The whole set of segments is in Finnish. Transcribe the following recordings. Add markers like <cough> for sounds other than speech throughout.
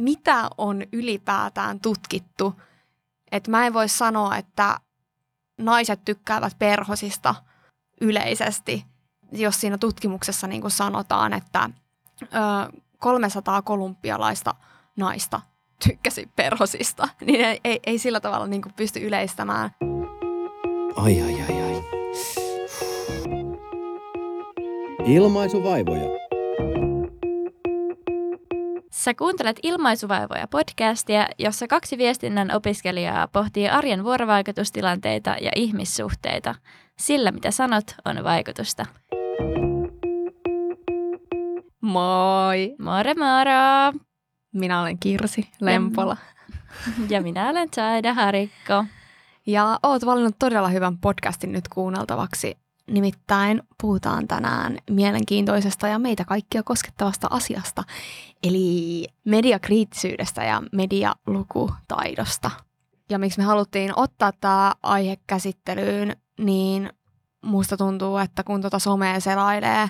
mitä on ylipäätään tutkittu. Että mä en voi sanoa, että naiset tykkäävät perhosista yleisesti, jos siinä tutkimuksessa niin kuin sanotaan, että ö, 300 kolumbialaista naista tykkäsi perhosista, <laughs> niin ei, ei, ei sillä tavalla niin kuin pysty yleistämään. Ai ai ai ai. Ilmaisuvaivoja. Sä kuuntelet Ilmaisuvaivoja podcastia, jossa kaksi viestinnän opiskelijaa pohtii arjen vuorovaikutustilanteita ja ihmissuhteita. Sillä mitä sanot on vaikutusta. Moi! Moro moro! Minä olen Kirsi Lempola. Ja minä olen Saida Harikko. Ja oot valinnut todella hyvän podcastin nyt kuunneltavaksi. Nimittäin puhutaan tänään mielenkiintoisesta ja meitä kaikkia koskettavasta asiasta, eli mediakriittisyydestä ja medialukutaidosta. Ja miksi me haluttiin ottaa tämä aihe käsittelyyn, niin musta tuntuu, että kun tuota somea selailee,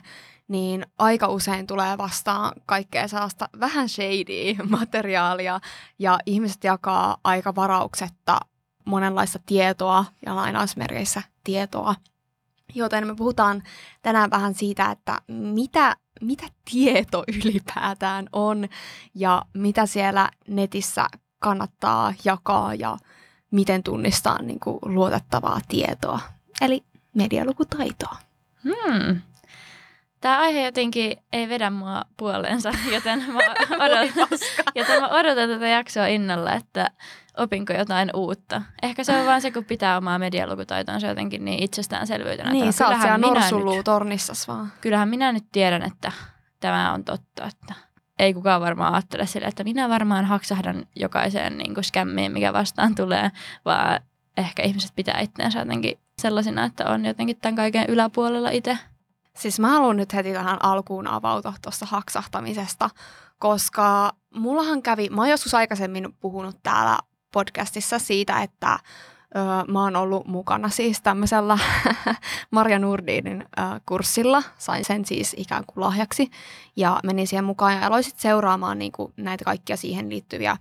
niin aika usein tulee vastaan kaikkea sellaista vähän shady materiaalia ja ihmiset jakaa aika varauksetta monenlaista tietoa ja lainausmerkeissä tietoa – Joten me puhutaan tänään vähän siitä, että mitä, mitä tieto ylipäätään on ja mitä siellä netissä kannattaa jakaa ja miten tunnistaa niin kuin, luotettavaa tietoa. Eli medialukutaitoa. Hmm. Tämä aihe jotenkin ei vedä mua puoleensa, <laughs> joten mä, odotan, joten mä odotan tätä jaksoa innolla, että opinko jotain uutta. Ehkä se on vaan se, kun pitää omaa medialukutaitonsa jotenkin niin itsestäänselvyytenä. Niin, sä oot siellä norsuluu tornissas vaan. Kyllähän minä nyt tiedän, että tämä on totta, että ei kukaan varmaan ajattele sille, että minä varmaan haksahdan jokaiseen niin kuin skämmiin, mikä vastaan tulee, vaan ehkä ihmiset pitää itseensä jotenkin sellaisina, että on jotenkin tämän kaiken yläpuolella itse. Siis mä haluan nyt heti tähän alkuun avautua tuosta haksahtamisesta, koska mullahan kävi, mä oon joskus aikaisemmin puhunut täällä podcastissa siitä, että ö, mä oon ollut mukana siis tämmöisellä <laughs> Marja Nurdinin ö, kurssilla. Sain sen siis ikään kuin lahjaksi ja menin siihen mukaan ja aloin seuraamaan niin kuin näitä kaikkia siihen liittyviä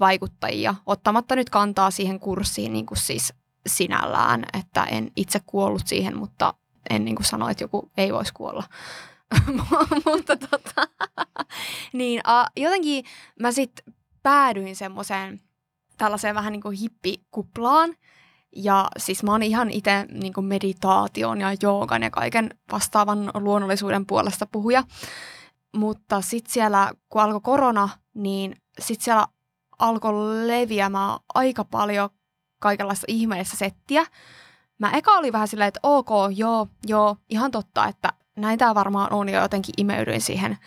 vaikuttajia, ottamatta nyt kantaa siihen kurssiin niin kuin siis sinällään, että en itse kuollut siihen, mutta en niin kuin sano, että joku ei voisi kuolla. <laughs> mutta tota, <laughs> niin, a, jotenkin mä sitten päädyin semmoiseen tällaiseen vähän niin kuin hippikuplaan. Ja siis mä oon ihan itse niin meditaation ja joogan ja kaiken vastaavan luonnollisuuden puolesta puhuja. Mutta sitten siellä, kun alkoi korona, niin sitten siellä alkoi leviämään aika paljon kaikenlaista ihmeellistä settiä. Mä eka oli vähän silleen, että ok, joo, joo, ihan totta, että näin tämä varmaan on ja jotenkin imeydyin siihen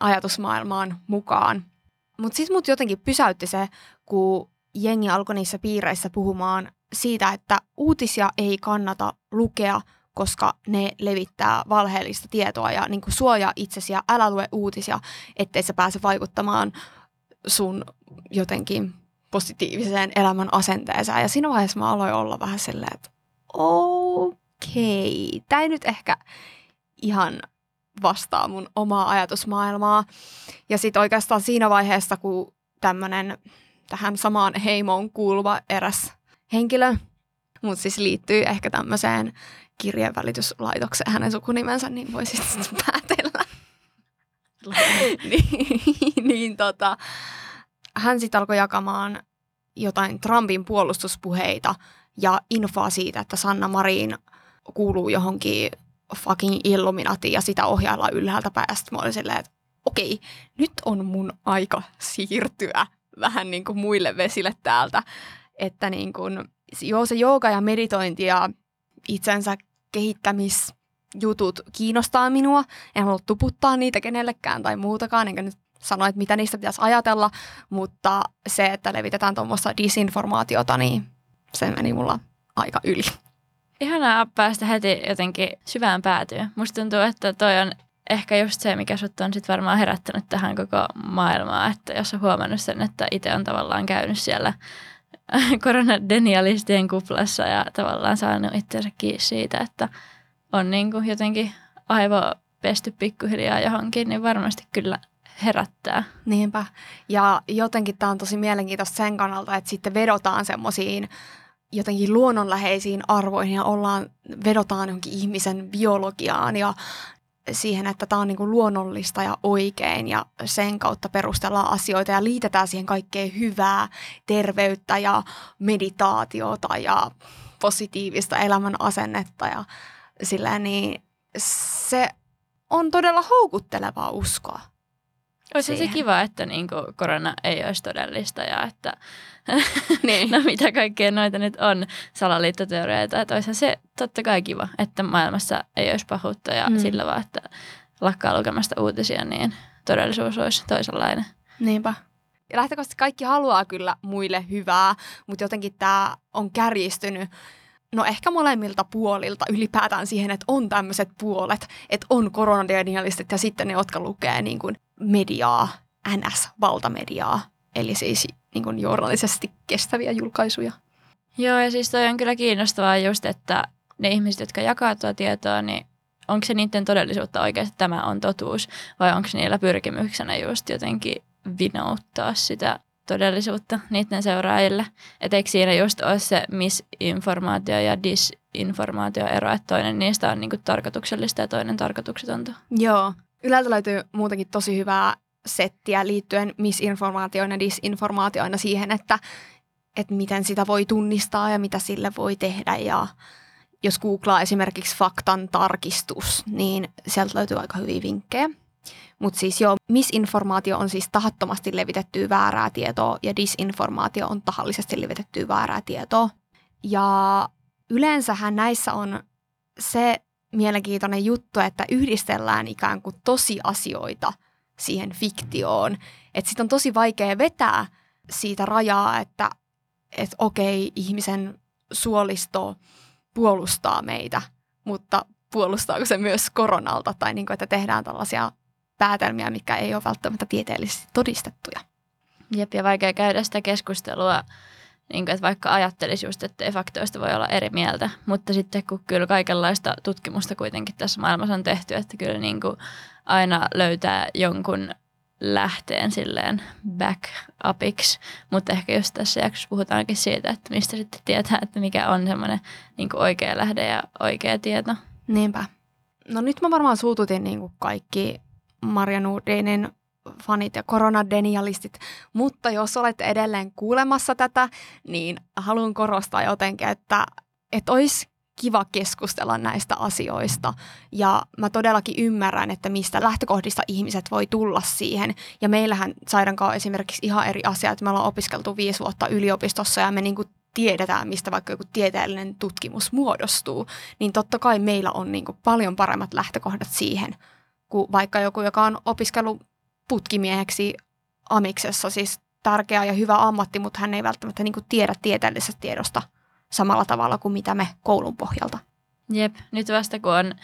ajatusmaailmaan mukaan. Mutta sitten mut jotenkin pysäytti se, kun jengi alkoi niissä piireissä puhumaan siitä, että uutisia ei kannata lukea, koska ne levittää valheellista tietoa ja niin kuin suojaa itsesi ja älä lue uutisia, ettei se pääse vaikuttamaan sun jotenkin positiiviseen elämän asenteeseen. Ja siinä vaiheessa mä aloin olla vähän silleen, että okei, okay, tämä ei nyt ehkä ihan vastaa mun omaa ajatusmaailmaa. Ja sitten oikeastaan siinä vaiheessa, kun tämmöinen tähän samaan heimoon kuuluva eräs henkilö, mutta siis liittyy ehkä tämmöiseen kirjeenvälityslaitokseen hänen sukunimensä, niin voisi sitten <laughs> päätellä. niin, niin tota, hän sitten alkoi jakamaan jotain Trumpin puolustuspuheita ja infoa siitä, että Sanna Marin kuuluu johonkin fucking Illuminati ja sitä ohjaillaan ylhäältä päästä. Mä olin silleen, että okei, nyt on mun aika siirtyä vähän niin kuin muille vesille täältä. Että niin kuin, joo, se jooga ja meditointi ja itsensä kehittämisjutut kiinnostaa minua. En halua tuputtaa niitä kenellekään tai muutakaan, enkä nyt sano, että mitä niistä pitäisi ajatella, mutta se, että levitetään tuommoista disinformaatiota, niin se meni mulla aika yli. Ihanaa päästä heti jotenkin syvään päätyyn. Musta tuntuu, että toi on ehkä just se, mikä sut on sit varmaan herättänyt tähän koko maailmaan, että jos on huomannut sen, että itse on tavallaan käynyt siellä <laughs> koronadenialistien kuplassa ja tavallaan saanut itsensä kiinni siitä, että on niin kuin jotenkin aivo pesty pikkuhiljaa johonkin, niin varmasti kyllä herättää. Niinpä. Ja jotenkin tämä on tosi mielenkiintoista sen kannalta, että sitten vedotaan semmoisiin jotenkin luonnonläheisiin arvoihin ja ollaan, vedotaan johonkin ihmisen biologiaan ja siihen, että tämä on niin kuin luonnollista ja oikein ja sen kautta perustellaan asioita ja liitetään siihen kaikkeen hyvää, terveyttä ja meditaatiota ja positiivista elämän asennetta ja sillä niin se on todella houkuttelevaa uskoa. Olisi se kiva, että niin korona ei olisi todellista ja että <laughs> niin. no mitä kaikkea noita nyt on salaliittoteorioita. Että olisihan se totta kai kiva, että maailmassa ei olisi pahuutta ja mm. sillä vaan, että lakkaa lukemasta uutisia, niin todellisuus olisi toisenlainen. Niinpä. Ja lähtökohtaisesti kaikki haluaa kyllä muille hyvää, mutta jotenkin tämä on kärjistynyt no ehkä molemmilta puolilta ylipäätään siihen, että on tämmöiset puolet, että on koronadenialistit ja sitten ne, jotka lukee niin kuin mediaa, NS-valtamediaa, eli siis niin kuin journalisesti kestäviä julkaisuja. Joo, ja siis toi on kyllä kiinnostavaa just, että ne ihmiset, jotka jakaa tuota tietoa, niin onko se niiden todellisuutta oikeasti, että tämä on totuus, vai onko niillä pyrkimyksenä just jotenkin vinouttaa sitä todellisuutta niiden seuraajille. Että eikö siinä just ole se misinformaatio ja disinformaatio ero, että toinen niistä on niinku tarkoituksellista ja toinen tarkoituksetonta. Joo. Yleltä löytyy muutenkin tosi hyvää settiä liittyen misinformaatioon ja disinformaatioon siihen, että, että miten sitä voi tunnistaa ja mitä sille voi tehdä. Ja jos googlaa esimerkiksi faktan tarkistus, niin sieltä löytyy aika hyviä vinkkejä. Mutta siis joo, misinformaatio on siis tahattomasti levitettyä väärää tietoa ja disinformaatio on tahallisesti levitettyä väärää tietoa. Ja yleensähän näissä on se mielenkiintoinen juttu, että yhdistellään ikään kuin tosiasioita siihen fiktioon. Että sitten on tosi vaikea vetää siitä rajaa, että et okei, ihmisen suolisto puolustaa meitä, mutta puolustaako se myös koronalta tai niin kuin, että tehdään tällaisia päätelmiä, mikä ei ole välttämättä tieteellisesti todistettuja. Jep, ja vaikea käydä sitä keskustelua, niin kuin, että vaikka ajattelisi just, että faktoista voi olla eri mieltä, mutta sitten kun kyllä kaikenlaista tutkimusta kuitenkin tässä maailmassa on tehty, että kyllä niin kuin aina löytää jonkun lähteen silleen back upiksi, mutta ehkä just tässä jaksossa puhutaankin siitä, että mistä sitten tietää, että mikä on semmoinen niin oikea lähde ja oikea tieto. Niinpä. No nyt mä varmaan suututin niin kuin kaikki Maria Nordinin fanit ja koronadenialistit, mutta jos olette edelleen kuulemassa tätä, niin haluan korostaa jotenkin, että, että olisi kiva keskustella näistä asioista. Ja mä todellakin ymmärrän, että mistä lähtökohdista ihmiset voi tulla siihen. Ja meillähän Saidankaan on esimerkiksi ihan eri asia, että me ollaan opiskeltu viisi vuotta yliopistossa ja me niinku tiedetään, mistä vaikka joku tieteellinen tutkimus muodostuu, niin totta kai meillä on niinku paljon paremmat lähtökohdat siihen – kuin vaikka joku, joka on opiskellut putkimieheksi amiksessa, siis tärkeä ja hyvä ammatti, mutta hän ei välttämättä niin kuin tiedä tieteellisestä tiedosta samalla tavalla kuin mitä me koulun pohjalta. Jep, nyt vasta kun on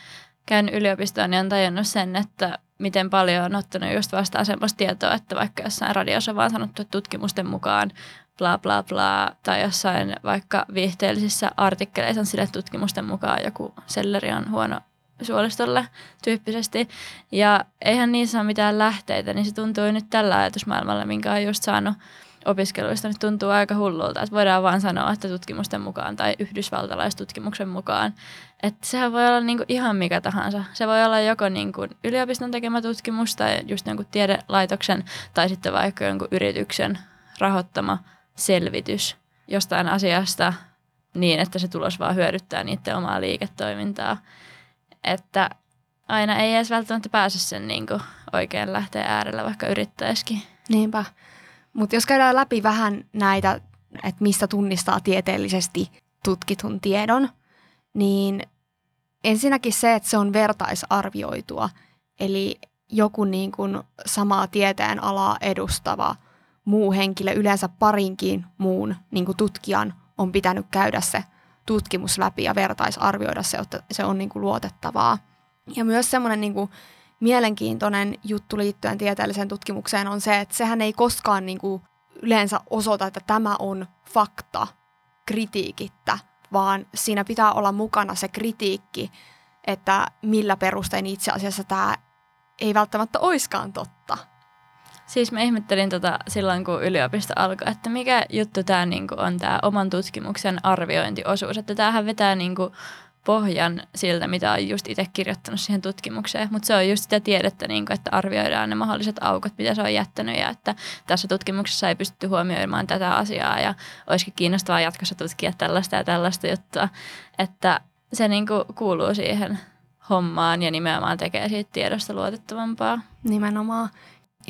käynyt yliopistoon, niin on tajunnut sen, että miten paljon on ottanut just vastaan semmoista tietoa, että vaikka jossain radiossa on vaan sanottu, että tutkimusten mukaan bla bla bla, tai jossain vaikka viihteellisissä artikkeleissa on sille tutkimusten mukaan joku selleri on huono suolistolle tyyppisesti. Ja eihän niissä ole mitään lähteitä, niin se tuntuu nyt tällä ajatusmaailmalla, minkä on just saanut opiskeluista, nyt tuntuu aika hullulta, että voidaan vaan sanoa, että tutkimusten mukaan tai yhdysvaltalaistutkimuksen mukaan, että sehän voi olla niinku ihan mikä tahansa. Se voi olla joko niinku yliopiston tekemä tutkimus tai just jonkun tiedelaitoksen tai sitten vaikka jonkun yrityksen rahoittama selvitys jostain asiasta niin, että se tulos vaan hyödyttää niiden omaa liiketoimintaa että aina ei edes välttämättä pääse sen niin kuin oikein lähteä äärellä, vaikka yrittäisikin. Niinpä. Mutta jos käydään läpi vähän näitä, että mistä tunnistaa tieteellisesti tutkitun tiedon, niin ensinnäkin se, että se on vertaisarvioitua. Eli joku niin kuin samaa tieteen alaa edustava muu henkilö, yleensä parinkin muun niin kuin tutkijan, on pitänyt käydä se tutkimus läpi ja vertaisarvioida se, että se on niin kuin luotettavaa. Ja myös semmoinen niin mielenkiintoinen juttu liittyen tieteelliseen tutkimukseen on se, että sehän ei koskaan niin kuin yleensä osoita, että tämä on fakta kritiikittä, vaan siinä pitää olla mukana se kritiikki, että millä perustein itse asiassa tämä ei välttämättä oiskaan totta. Siis mä ihmettelin tota silloin, kun yliopisto alkoi, että mikä juttu tämä niinku on tämä oman tutkimuksen arviointiosuus. Että tämähän vetää niinku pohjan siltä, mitä on just itse kirjoittanut siihen tutkimukseen. Mutta se on just sitä tiedettä, niinku, että arvioidaan ne mahdolliset aukot, mitä se on jättänyt. Ja että tässä tutkimuksessa ei pystytty huomioimaan tätä asiaa ja olisikin kiinnostavaa jatkossa tutkia tällaista ja tällaista juttua. Että se niinku kuuluu siihen hommaan ja nimenomaan tekee siitä tiedosta luotettavampaa. Nimenomaan.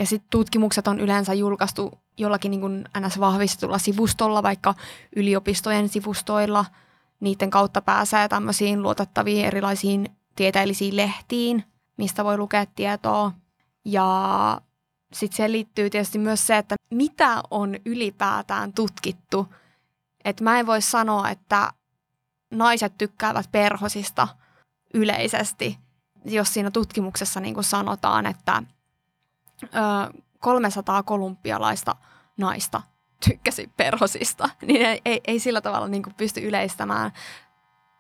Ja sitten tutkimukset on yleensä julkaistu jollakin niin kuin ns. vahvistetulla sivustolla, vaikka yliopistojen sivustoilla. Niiden kautta pääsee tämmöisiin luotettaviin erilaisiin tieteellisiin lehtiin, mistä voi lukea tietoa. Ja sitten siihen liittyy tietysti myös se, että mitä on ylipäätään tutkittu. Että mä en voi sanoa, että naiset tykkäävät perhosista yleisesti, jos siinä tutkimuksessa niin sanotaan, että ö, 300 kolumbialaista naista tykkäsi perhosista, <laughs> niin ei, ei, ei sillä tavalla niin kuin pysty yleistämään.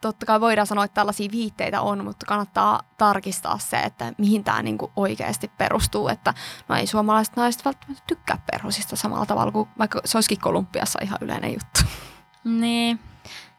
Totta kai voidaan sanoa, että tällaisia viitteitä on, mutta kannattaa tarkistaa se, että mihin tämä niin kuin oikeasti perustuu. Että no ei suomalaiset naiset välttämättä tykkää perhosista samalla tavalla kuin vaikka se olisikin Kolumbiassa ihan yleinen juttu. Niin,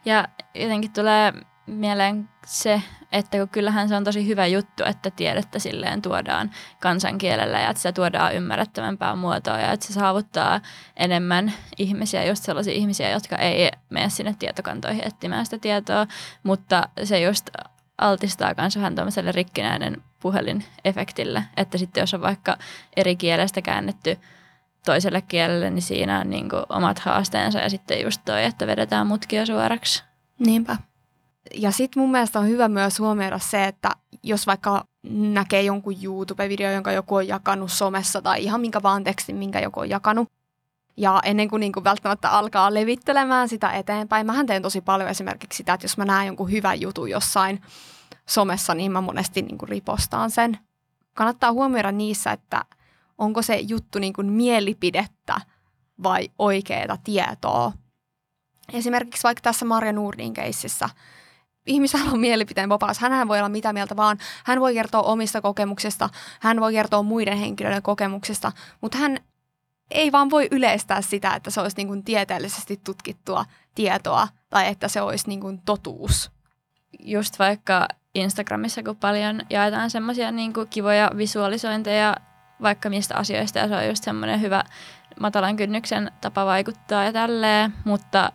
ja jotenkin tulee mieleen se, että kun kyllähän se on tosi hyvä juttu, että tiedettä silleen tuodaan kansankielellä ja että se tuodaan ymmärrettävämpää muotoa ja että se saavuttaa enemmän ihmisiä, just sellaisia ihmisiä, jotka ei mene sinne tietokantoihin etsimään sitä tietoa, mutta se just altistaa myös vähän tämmöiselle rikkinäinen puhelin-efektille, että sitten jos on vaikka eri kielestä käännetty toiselle kielelle, niin siinä on niin omat haasteensa ja sitten just toi, että vedetään mutkia suoraksi. Niinpä. Ja sitten mun mielestä on hyvä myös huomioida se, että jos vaikka näkee jonkun YouTube-video, jonka joku on jakanut somessa tai ihan minkä vaan tekstin, minkä joku on jakanut, ja ennen kuin, niin kuin välttämättä alkaa levittelemään sitä eteenpäin, mähän teen tosi paljon esimerkiksi sitä, että jos mä näen jonkun hyvän jutun jossain somessa, niin mä monesti niin kuin ripostaan sen. Kannattaa huomioida niissä, että onko se juttu niin kuin mielipidettä vai oikeaa tietoa. Esimerkiksi vaikka tässä Marja Nurdin keississä – ihmisellä on mielipiteen vapaus. Hänhän voi olla mitä mieltä vaan. Hän voi kertoa omista kokemuksista, hän voi kertoa muiden henkilöiden kokemuksista, mutta hän ei vaan voi yleistää sitä, että se olisi niin kuin tieteellisesti tutkittua tietoa tai että se olisi niin kuin totuus. Just vaikka Instagramissa, kun paljon jaetaan semmoisia niin kivoja visualisointeja vaikka mistä asioista ja se on just semmoinen hyvä matalan kynnyksen tapa vaikuttaa ja tälleen, mutta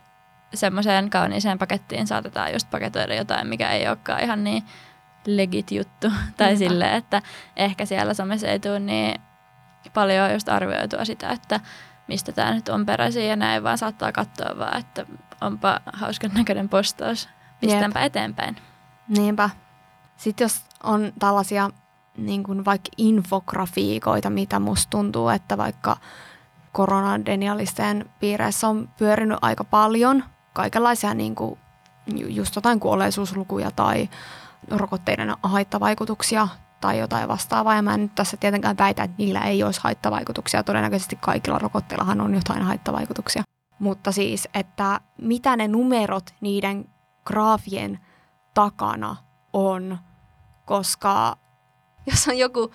semmoiseen kauniiseen pakettiin saatetaan just paketoida jotain, mikä ei olekaan ihan niin legit juttu. <laughs> tai mm. silleen, että ehkä siellä somessa ei tule niin paljon just arvioitua sitä, että mistä tämä nyt on peräisin ja näin, vaan saattaa katsoa vaan, että onpa hauskan näköinen postaus, pistäänpä Jep. eteenpäin. Niinpä. Sitten jos on tällaisia niin kuin vaikka infografiikoita, mitä musta tuntuu, että vaikka koronadenialisten piireissä on pyörinyt aika paljon – kaikenlaisia niin kuin just jotain kuolleisuuslukuja tai rokotteiden haittavaikutuksia tai jotain vastaavaa. Ja mä en nyt tässä tietenkään väitä, että niillä ei olisi haittavaikutuksia. Todennäköisesti kaikilla rokotteillahan on jotain haittavaikutuksia. Mutta siis, että mitä ne numerot niiden graafien takana on, koska jos on joku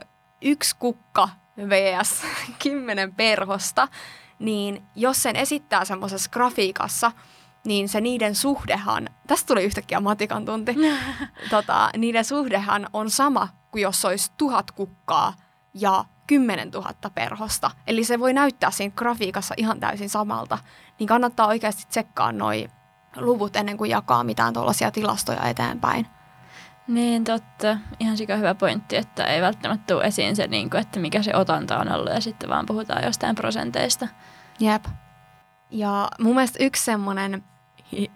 ö, yksi kukka vs. <laughs> kymmenen perhosta, niin jos sen esittää semmoisessa grafiikassa, niin se niiden suhdehan, tästä tuli yhtäkkiä matikan tunti, <laughs> tota, niiden suhdehan on sama kuin jos olisi tuhat kukkaa ja kymmenen tuhatta perhosta. Eli se voi näyttää siinä grafiikassa ihan täysin samalta. Niin kannattaa oikeasti tsekkaa noi luvut ennen kuin jakaa mitään tuollaisia tilastoja eteenpäin. Niin, totta. Ihan sika hyvä pointti, että ei välttämättä tule esiin se, niin kuin, että mikä se otanta on ollut ja sitten vaan puhutaan jostain prosenteista. Jep. Ja mun mielestä yksi semmoinen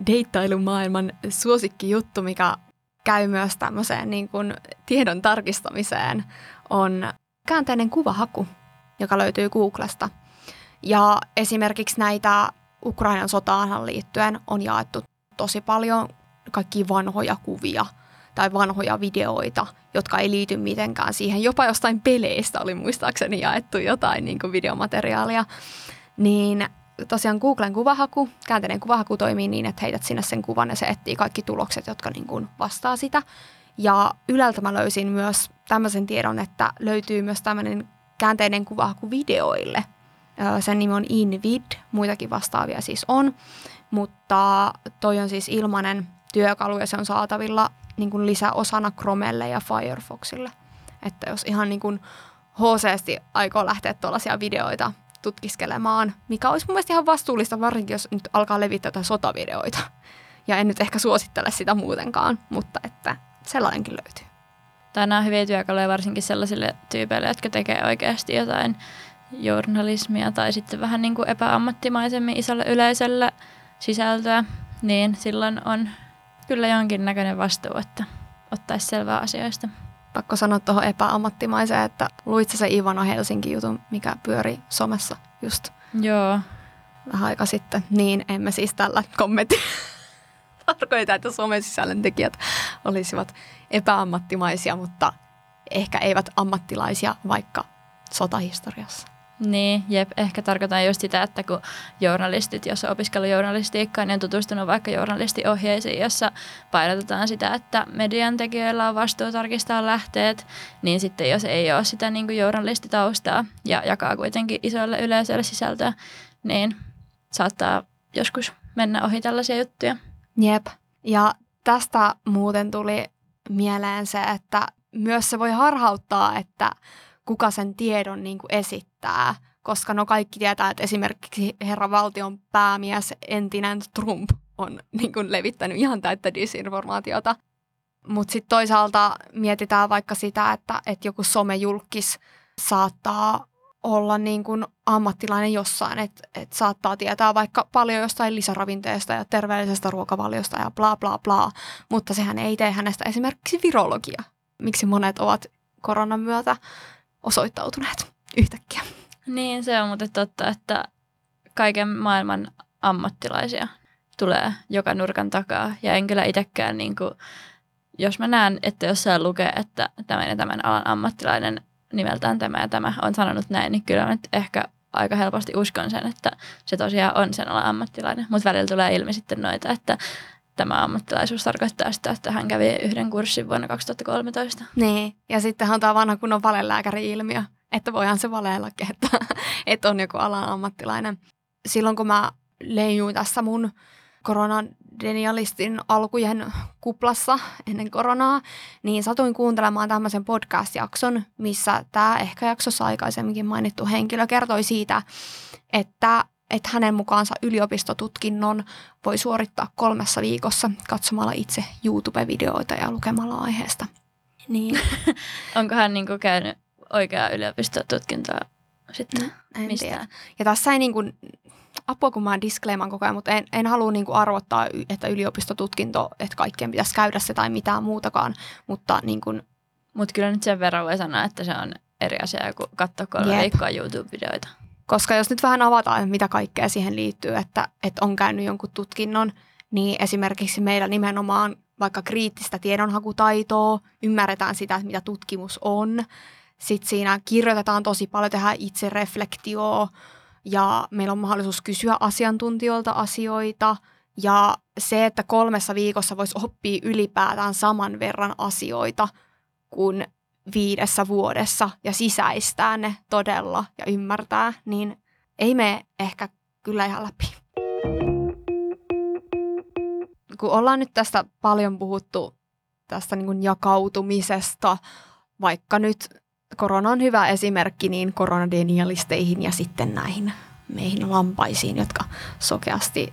deittailumaailman suosikkijuttu, mikä käy myös tämmöiseen niin kuin tiedon tarkistamiseen, on käänteinen kuvahaku, joka löytyy Googlesta. Ja esimerkiksi näitä Ukrainan sotaan liittyen on jaettu tosi paljon kaikki vanhoja kuvia – tai vanhoja videoita, jotka ei liity mitenkään siihen. Jopa jostain peleistä oli muistaakseni jaettu jotain niin kuin videomateriaalia. Niin tosiaan Googlen kuvahaku, käänteinen kuvahaku toimii niin, että heität sinne sen kuvan ja se etsii kaikki tulokset, jotka niin kuin vastaa sitä. Ja Yleltä mä löysin myös tämmöisen tiedon, että löytyy myös tämmöinen käänteinen kuvahaku videoille. Sen nimi on InVid, muitakin vastaavia siis on, mutta toi on siis ilmainen työkalu ja se on saatavilla niin kuin lisäosana Chromelle ja Firefoxille. Että jos ihan niin kuin HC aikoo lähteä tuollaisia videoita tutkiskelemaan, mikä olisi mun mielestä ihan vastuullista, varsinkin jos nyt alkaa levittää jotain sotavideoita. Ja en nyt ehkä suosittele sitä muutenkaan, mutta että sellainenkin löytyy. Tai nämä on hyviä työkaluja varsinkin sellaisille tyypeille, jotka tekee oikeasti jotain journalismia tai sitten vähän niin kuin epäammattimaisemmin isolle yleisölle sisältöä, niin silloin on kyllä jonkinnäköinen vastuu, että ottaisi selvää asioista. Pakko sanoa tuohon epäammattimaiseen, että luitse se Ivana Helsinki-jutun, mikä pyöri somessa just Joo. vähän aika sitten. Niin, emme siis tällä kommentti <laughs> tarkoita, että somen sisällön tekijät olisivat epäammattimaisia, mutta ehkä eivät ammattilaisia vaikka sotahistoriassa. Niin, jep, ehkä tarkoitan just sitä, että kun journalistit, jos on opiskellut journalistiikkaa, niin on tutustunut vaikka journalistiohjeisiin, jossa painotetaan sitä, että median tekijöillä on vastuu tarkistaa lähteet, niin sitten jos ei ole sitä niin kuin journalistitaustaa ja jakaa kuitenkin isolle yleisölle sisältöä, niin saattaa joskus mennä ohi tällaisia juttuja. Jep. Ja tästä muuten tuli mieleen se, että myös se voi harhauttaa, että kuka sen tiedon niin kuin esittää, koska no kaikki tietää, että esimerkiksi herra valtion päämies, entinen Trump, on niin kuin levittänyt ihan täyttä disinformaatiota. Mutta sitten toisaalta mietitään vaikka sitä, että, että joku somejulkis saattaa olla niin kuin ammattilainen jossain, että et saattaa tietää vaikka paljon jostain lisäravinteesta ja terveellisestä ruokavaliosta ja bla bla bla, mutta sehän ei tee hänestä esimerkiksi virologia, miksi monet ovat koronan myötä osoittautuneet yhtäkkiä. Niin, se on muuten totta, että kaiken maailman ammattilaisia tulee joka nurkan takaa. Ja en kyllä itsekään, niin kuin, jos mä näen, että jossain lukee, että tämän ja tämän alan ammattilainen nimeltään tämä ja tämä on sanonut näin, niin kyllä mä nyt ehkä aika helposti uskon sen, että se tosiaan on sen alan ammattilainen. Mutta välillä tulee ilmi sitten noita, että tämä ammattilaisuus tarkoittaa sitä, että hän kävi yhden kurssin vuonna 2013. Niin, ja sittenhän on tämä vanha kunnon valelääkäri-ilmiö, että voihan se valeellakin, että, että on joku alan ammattilainen. Silloin kun mä leijuin tässä mun koronan denialistin alkujen kuplassa ennen koronaa, niin satuin kuuntelemaan tämmöisen podcast-jakson, missä tämä ehkä jaksossa aikaisemminkin mainittu henkilö kertoi siitä, että että hänen mukaansa yliopistotutkinnon voi suorittaa kolmessa viikossa katsomalla itse YouTube-videoita ja lukemalla aiheesta. Niin. <laughs> Onko hän niin käynyt oikeaa yliopistotutkintoa sitten en mistään? Tiedä. Ja tässä ei niin kuin, apua kun mä diskleiman koko ajan, mutta en, en halua niin kuin arvottaa, että yliopistotutkinto, että kaikkien pitäisi käydä se tai mitään muutakaan, mutta niin kuin, Mutta kyllä nyt sen verran voi sanoa, että se on eri asia kuin katsoa kolme Jep. viikkoa YouTube-videoita. Koska jos nyt vähän avataan, mitä kaikkea siihen liittyy, että, että on käynyt jonkun tutkinnon, niin esimerkiksi meillä nimenomaan vaikka kriittistä tiedonhakutaitoa, ymmärretään sitä, että mitä tutkimus on. Sitten siinä kirjoitetaan tosi paljon, tehdään itse reflektioa ja meillä on mahdollisuus kysyä asiantuntijoilta asioita. Ja se, että kolmessa viikossa voisi oppia ylipäätään saman verran asioita kuin viidessä vuodessa ja sisäistää ne todella ja ymmärtää, niin ei me ehkä kyllä ihan läpi. Kun ollaan nyt tästä paljon puhuttu tästä niin kuin jakautumisesta, vaikka nyt korona on hyvä esimerkki niin koronadenialisteihin ja sitten näihin meihin lampaisiin, jotka sokeasti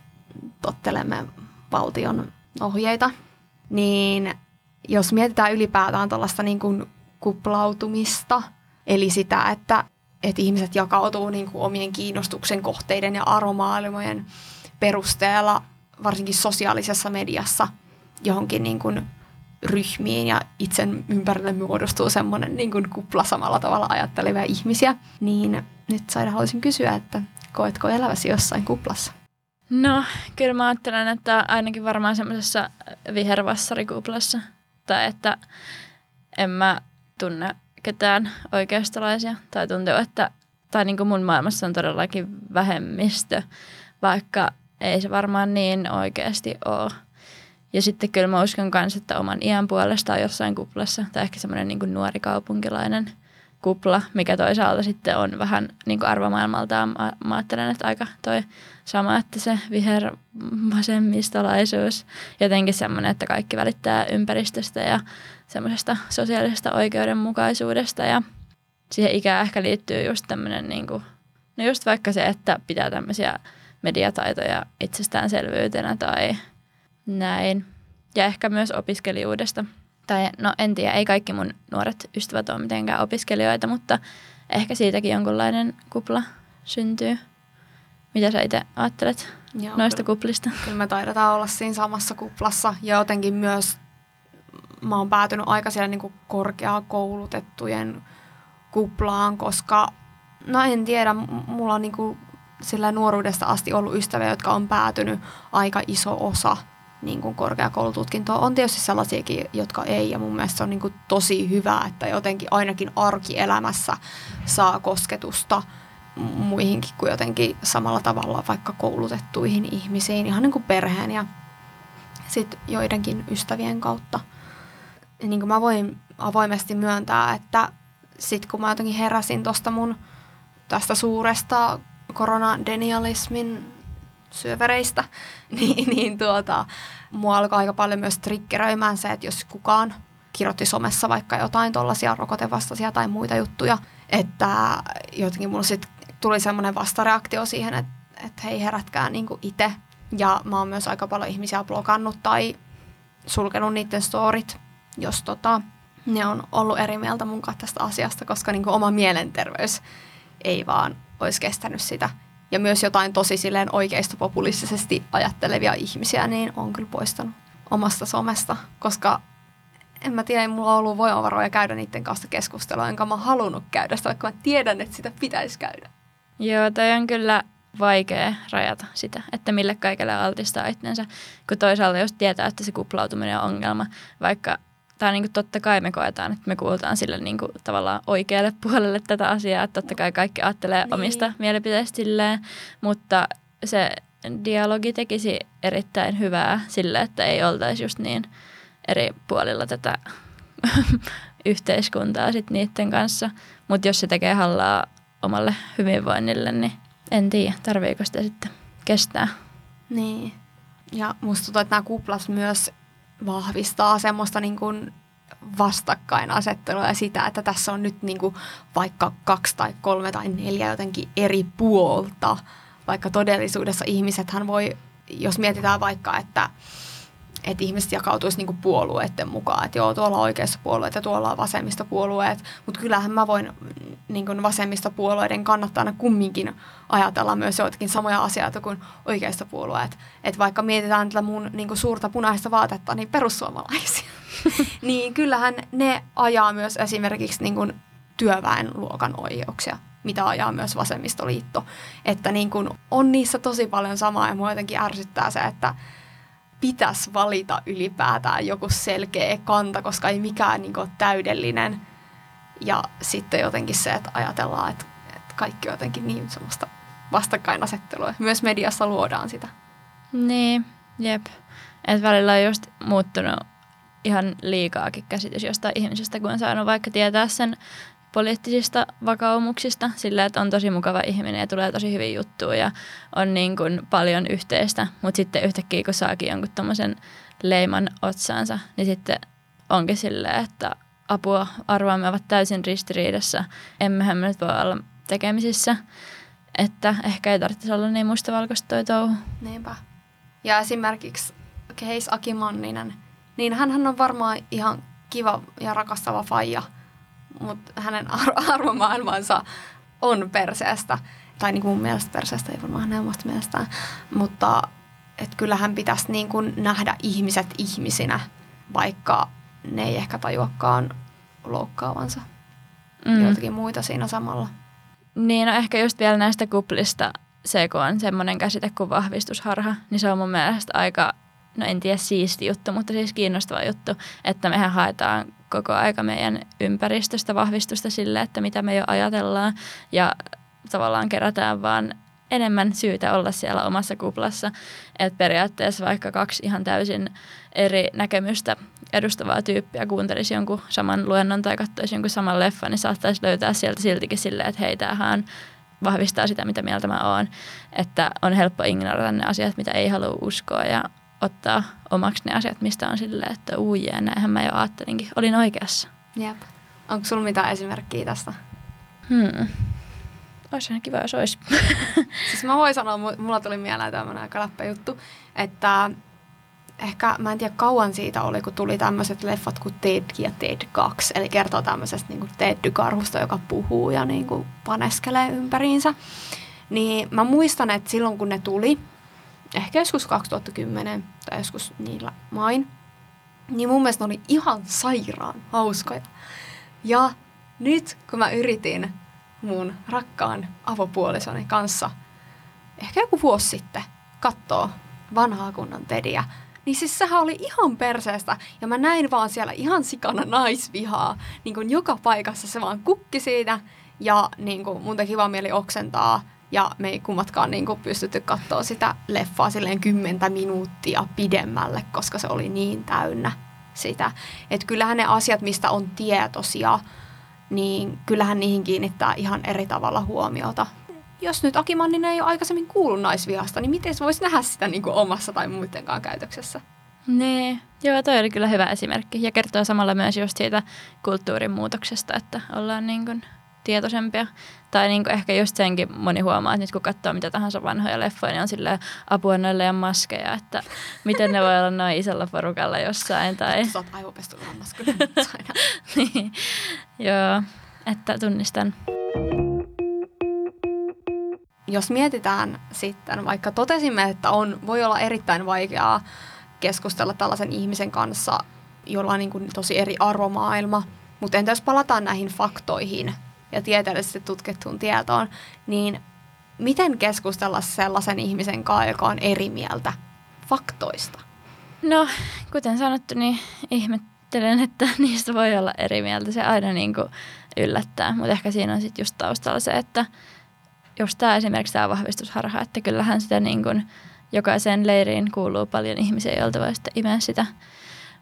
tottelemme valtion ohjeita, niin jos mietitään ylipäätään tällaista niin kuin kuplautumista, eli sitä, että, että ihmiset jakautuu niin kuin omien kiinnostuksen kohteiden ja aromaailmojen perusteella, varsinkin sosiaalisessa mediassa, johonkin niin kuin ryhmiin ja itsen ympärille muodostuu semmoinen niin kuin kupla samalla tavalla ajattelevia ihmisiä, niin nyt Saida haluaisin kysyä, että koetko eläväsi jossain kuplassa? No, kyllä mä ajattelen, että ainakin varmaan semmoisessa vihervassarikuplassa. Tai että en mä tunne ketään oikeistolaisia tai tuntuu, että tai niin kuin mun maailmassa on todellakin vähemmistö, vaikka ei se varmaan niin oikeasti ole. Ja sitten kyllä mä uskon myös, että oman iän puolesta on jossain kuplassa, tai ehkä semmoinen niin nuori kaupunkilainen, kupla, mikä toisaalta sitten on vähän niin kuin arvomaailmaltaan, mä, mä ajattelen, että aika toi sama, että se viher vasemmistolaisuus, jotenkin semmoinen, että kaikki välittää ympäristöstä ja semmoisesta sosiaalisesta oikeudenmukaisuudesta ja siihen ikään ehkä liittyy just tämmöinen, niin kuin, no just vaikka se, että pitää tämmöisiä mediataitoja itsestäänselvyytenä tai näin. Ja ehkä myös opiskelijuudesta. Tai no en tiedä, ei kaikki mun nuoret ystävät ole mitenkään opiskelijoita, mutta ehkä siitäkin jonkunlainen kupla syntyy. Mitä sä itse ajattelet Joo, noista kyllä, kuplista? Kyllä me taidetaan olla siinä samassa kuplassa ja jotenkin myös mä oon päätynyt aika siellä niin korkeakoulutettujen kuplaan, koska no en tiedä, mulla on niin kuin sillä nuoruudesta asti ollut ystäviä, jotka on päätynyt aika iso osa niin kuin korkeakoulututkintoa. On tietysti sellaisiakin, jotka ei, ja mun mielestä se on niin kuin tosi hyvä, että jotenkin ainakin arkielämässä saa kosketusta muihinkin kuin jotenkin samalla tavalla vaikka koulutettuihin ihmisiin, ihan niin kuin perheen ja sitten joidenkin ystävien kautta. Ja niin kuin mä voin avoimesti myöntää, että sitten kun mä jotenkin heräsin tuosta mun tästä suuresta koronadenialismin syövereistä, <laughs> niin, niin tuota, mua alkoi aika paljon myös triggeröimään se, että jos kukaan kirjoitti somessa vaikka jotain tuollaisia rokotevastaisia tai muita juttuja, että jotenkin mulla sitten tuli semmoinen vastareaktio siihen, että, että hei herätkää niin itse. Ja mä oon myös aika paljon ihmisiä blokannut tai sulkenut niiden storit, jos tota, ne on ollut eri mieltä mun tästä asiasta, koska niin oma mielenterveys ei vaan olisi kestänyt sitä. Ja myös jotain tosi silleen oikeista populistisesti ajattelevia ihmisiä, niin on kyllä poistanut omasta somesta, koska en mä tiedä, ei mulla ollut voimavaroja käydä niiden kanssa keskustelua, enkä mä halunnut käydä sitä, vaikka mä tiedän, että sitä pitäisi käydä. Joo, toi on kyllä vaikea rajata sitä, että mille kaikille altistaa itsensä, kun toisaalta jos tietää, että se kuplautuminen on ongelma, vaikka tai niin kuin totta kai me koetaan, että me kuultaan sille niin kuin tavallaan oikealle puolelle tätä asiaa, että totta kai kaikki ajattelee niin. omista mielipiteistä silleen, mutta se dialogi tekisi erittäin hyvää sille, että ei oltaisi just niin eri puolilla tätä <laughs> yhteiskuntaa sit niiden kanssa. Mutta jos se tekee hallaa omalle hyvinvoinnille, niin en tiedä, tarviiko sitä sitten kestää. Niin. Ja musta tuntuu, että nämä kuplas myös vahvistaa semmoista niin kuin vastakkainasettelua ja sitä, että tässä on nyt niin kuin vaikka kaksi tai kolme tai neljä jotenkin eri puolta, vaikka todellisuudessa ihmisethän voi, jos mietitään vaikka, että että ihmiset jakautuisi niinku puolueiden mukaan, että joo, tuolla on oikeassa puolueet ja tuolla on vasemmistopuolueet, mutta kyllähän mä voin niinku vasemmistopuolueiden kannattajana kumminkin ajatella myös joitakin samoja asioita kuin oikeista puolueet. Että vaikka mietitään tätä mun niinku suurta punaista vaatetta, niin perussuomalaisia, <laughs> niin kyllähän ne ajaa myös esimerkiksi niinku työväenluokan oikeuksia mitä ajaa myös vasemmistoliitto. Että niin kun on niissä tosi paljon samaa ja mua jotenkin ärsyttää se, että pitäisi valita ylipäätään joku selkeä kanta, koska ei mikään niin ole täydellinen. Ja sitten jotenkin se, että ajatellaan, että, että kaikki on jotenkin niin semmoista vastakkainasettelua. Myös mediassa luodaan sitä. Niin, jep. Että välillä on just muuttunut ihan liikaakin käsitys jostain ihmisestä, kun on saanut vaikka tietää sen poliittisista vakaumuksista sillä, että on tosi mukava ihminen ja tulee tosi hyvin juttuja ja on niin kuin paljon yhteistä. Mutta sitten yhtäkkiä, kun saakin jonkun tommosen leiman otsaansa, niin sitten onkin silleen, että apua arvaamme ovat täysin ristiriidassa. Emmehän me nyt voi olla tekemisissä. Että ehkä ei tarvitse olla niin mustavalkoista toi touhu. Niinpä. Ja esimerkiksi Keis Aki Manninen, niin hän on varmaan ihan kiva ja rakastava faija – mutta hänen ar- <laughs> arvomaailmansa on perseestä. Tai niin kuin mun mielestä perseestä, ei varmaan hänen omasta mielestään. Mutta et kyllähän pitäisi niin kuin nähdä ihmiset ihmisinä, vaikka ne ei ehkä tajuakaan loukkaavansa mm. jotakin muita siinä samalla. Niin, no ehkä just vielä näistä kuplista se, kun on semmoinen käsite kuin vahvistusharha, niin se on mun mielestä aika, no en tiedä siisti juttu, mutta siis kiinnostava juttu, että mehän haetaan koko aika meidän ympäristöstä vahvistusta sille, että mitä me jo ajatellaan ja tavallaan kerätään vaan enemmän syytä olla siellä omassa kuplassa. Että periaatteessa vaikka kaksi ihan täysin eri näkemystä edustavaa tyyppiä kuuntelisi jonkun saman luennon tai katsoisi jonkun saman leffan, niin saattaisi löytää sieltä siltikin silleen, että hei, tämähän vahvistaa sitä, mitä mieltä mä oon. Että on helppo ignorata ne asiat, mitä ei halua uskoa ja ottaa omaksi ne asiat, mistä on silleen, että uujia, näinhän mä jo ajattelinkin. Olin oikeassa. Jep. Onko sulla mitään esimerkkiä tästä? Hmm. Olisi ihan kiva, jos olisi. <laughs> siis mä voin sanoa, mulla tuli mieleen tämmöinen aika läppä juttu, että ehkä, mä en tiedä kauan siitä oli, kun tuli tämmöiset leffat kuin Ted ja Ted 2, eli kertoo tämmöisestä niin Ted-karhusta, joka puhuu ja niin kuin paneskelee ympäriinsä. Niin mä muistan, että silloin kun ne tuli, ehkä joskus 2010 tai joskus niillä main, niin mun mielestä ne oli ihan sairaan hauskoja. Ja nyt kun mä yritin mun rakkaan avopuolisoni kanssa ehkä joku vuosi sitten katsoa vanhaa kunnan tediä, niin siis sehän oli ihan perseestä. Ja mä näin vaan siellä ihan sikana naisvihaa. Niin kuin joka paikassa se vaan kukki siitä. Ja niin kuin mun teki vaan mieli oksentaa. Ja me ei kummatkaan niin kuin pystytty katsoa sitä leffaa silleen kymmentä minuuttia pidemmälle, koska se oli niin täynnä sitä. Että kyllähän ne asiat, mistä on tietoisia, niin kyllähän niihin kiinnittää ihan eri tavalla huomiota. Jos nyt Aki Manninen ei ole aikaisemmin kuullut naisvihasta, niin miten se voisi nähdä sitä niin kuin omassa tai muidenkaan käytöksessä? Nee, joo, toi oli kyllä hyvä esimerkki ja kertoo samalla myös just siitä kulttuurin muutoksesta, että ollaan niin kuin tietoisempia. Tai niin kuin ehkä just senkin moni huomaa, että nyt kun katsoo mitä tahansa vanhoja leffoja, niin on sille apua noille ja maskeja, että miten ne voi olla noin isolla porukalla jossain. Tai... Sä oot aivopestulilla <laughs> niin, joo, että tunnistan. Jos mietitään sitten, vaikka totesimme, että on, voi olla erittäin vaikeaa keskustella tällaisen ihmisen kanssa, jolla on niin kuin tosi eri arvomaailma, mutta entä jos palataan näihin faktoihin ja tieteellisesti tutkittuun tietoon, niin miten keskustella sellaisen ihmisen kanssa, joka on eri mieltä faktoista? No, kuten sanottu, niin ihmettelen, että <laughs> niistä voi olla eri mieltä. Se aina niin kuin yllättää, mutta ehkä siinä on sitten just taustalla se, että just tämä esimerkiksi tämä vahvistusharha, että kyllähän sitä niin kuin jokaiseen leiriin kuuluu paljon ihmisiä, joilta voi sitten imeä sitä.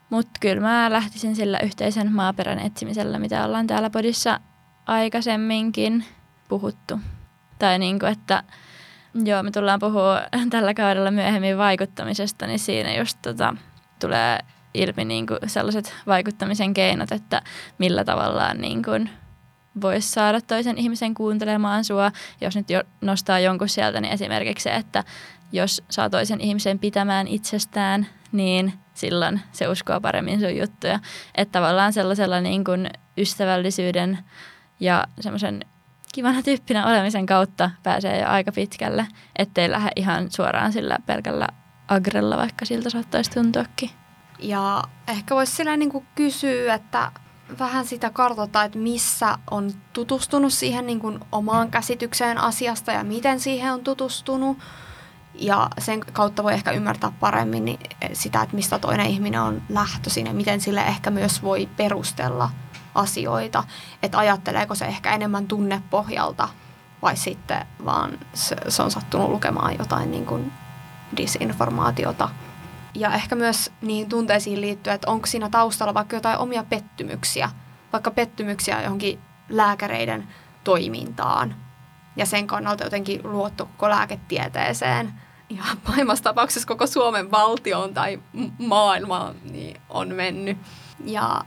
Mutta kyllä mä lähtisin sillä yhteisen maaperän etsimisellä, mitä ollaan täällä podissa aikaisemminkin puhuttu. Tai niin kuin, että joo, me tullaan puhua <laughs> tällä kaudella myöhemmin vaikuttamisesta, niin siinä just tota, tulee ilmi niin kuin sellaiset vaikuttamisen keinot, että millä tavallaan niin kuin voisi saada toisen ihmisen kuuntelemaan sua. Jos nyt jo nostaa jonkun sieltä, niin esimerkiksi se, että jos saa toisen ihmisen pitämään itsestään, niin silloin se uskoo paremmin sun juttuja. Että tavallaan sellaisella niin kuin ystävällisyyden ja semmoisen kivana tyyppinä olemisen kautta pääsee jo aika pitkälle, ettei lähde ihan suoraan sillä pelkällä agrella, vaikka siltä saattaisi tuntuakin. Ja ehkä voisi sillä niin kuin kysyä, että vähän sitä kartoittaa, että missä on tutustunut siihen niin kuin omaan käsitykseen asiasta ja miten siihen on tutustunut. Ja sen kautta voi ehkä ymmärtää paremmin niin sitä, että mistä toinen ihminen on lähtöisin ja miten sille ehkä myös voi perustella asioita. Että ajatteleeko se ehkä enemmän tunnepohjalta vai sitten vaan se, se on sattunut lukemaan jotain niin kuin disinformaatiota. Ja ehkä myös niihin tunteisiin liittyen, että onko siinä taustalla vaikka jotain omia pettymyksiä, vaikka pettymyksiä johonkin lääkäreiden toimintaan ja sen kannalta jotenkin luotto koko lääketieteeseen – ja <laughs> pahimmassa tapauksessa koko Suomen valtioon tai maailmaan niin on mennyt. Ja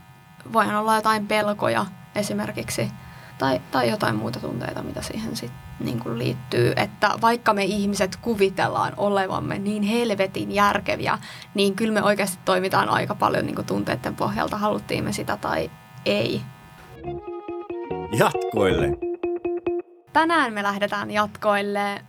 voihan olla jotain pelkoja esimerkiksi tai, tai jotain muita tunteita, mitä siihen sitten niin kuin liittyy. Että vaikka me ihmiset kuvitellaan olevamme niin helvetin järkeviä, niin kyllä me oikeasti toimitaan aika paljon niin kuin tunteiden pohjalta, haluttiin me sitä tai ei. Jatkoille. Tänään me lähdetään jatkoille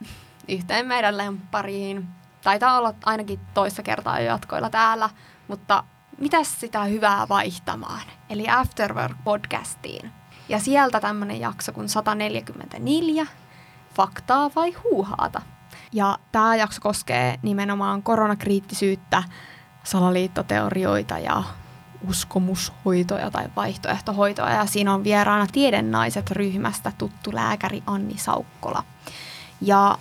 yhteen meidän lempariin. Taitaa olla ainakin toista kertaa jo jatkoilla täällä, mutta mitäs sitä hyvää vaihtamaan? Eli Afterwork-podcastiin. Ja sieltä tämmönen jakso kuin 144, faktaa vai huuhaata. Ja tämä jakso koskee nimenomaan koronakriittisyyttä, salaliittoteorioita ja uskomushoitoja tai vaihtoehtohoitoja. Ja siinä on vieraana tiedennaiset ryhmästä tuttu lääkäri Anni Saukkola. Ja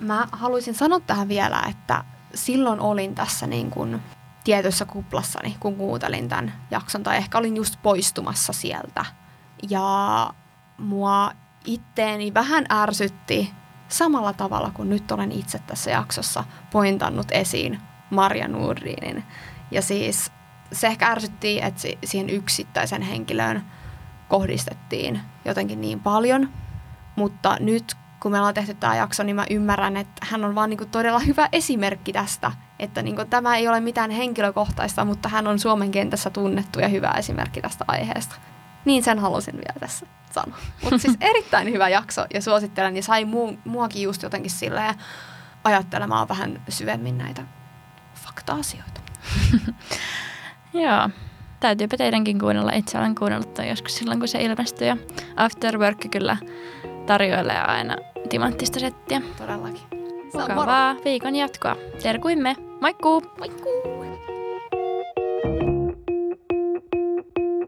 mä haluaisin sanoa tähän vielä, että silloin olin tässä niin kuin tietyssä kuplassani, kun kuuntelin tämän jakson, tai ehkä olin just poistumassa sieltä. Ja mua itteeni vähän ärsytti samalla tavalla kuin nyt olen itse tässä jaksossa pointannut esiin Marja Nurdinin. Ja siis se ehkä ärsytti, että siihen yksittäisen henkilöön kohdistettiin jotenkin niin paljon. Mutta nyt kun me ollaan tehty tämä jakso, niin mä ymmärrän, että hän on vaan niin todella hyvä esimerkki tästä. Että niin kuin tämä ei ole mitään henkilökohtaista, mutta hän on Suomen kentässä tunnettu ja hyvä esimerkki tästä aiheesta. Niin sen halusin vielä tässä sanoa. Mutta siis <laughs> erittäin hyvä jakso ja suosittelen ja sai muu, muakin just jotenkin silleen ajattelemaan vähän syvemmin näitä fakta-asioita. <laughs> Joo. Täytyypä teidänkin kuunnella. Itse olen kuunnellut toi joskus silloin, kun se ilmestyi. Ja After Work kyllä tarjoilee aina timanttista settiä. Todellakin. Mukavaa viikon jatkoa. Terkuimme. Moikkuu! Moikkuu!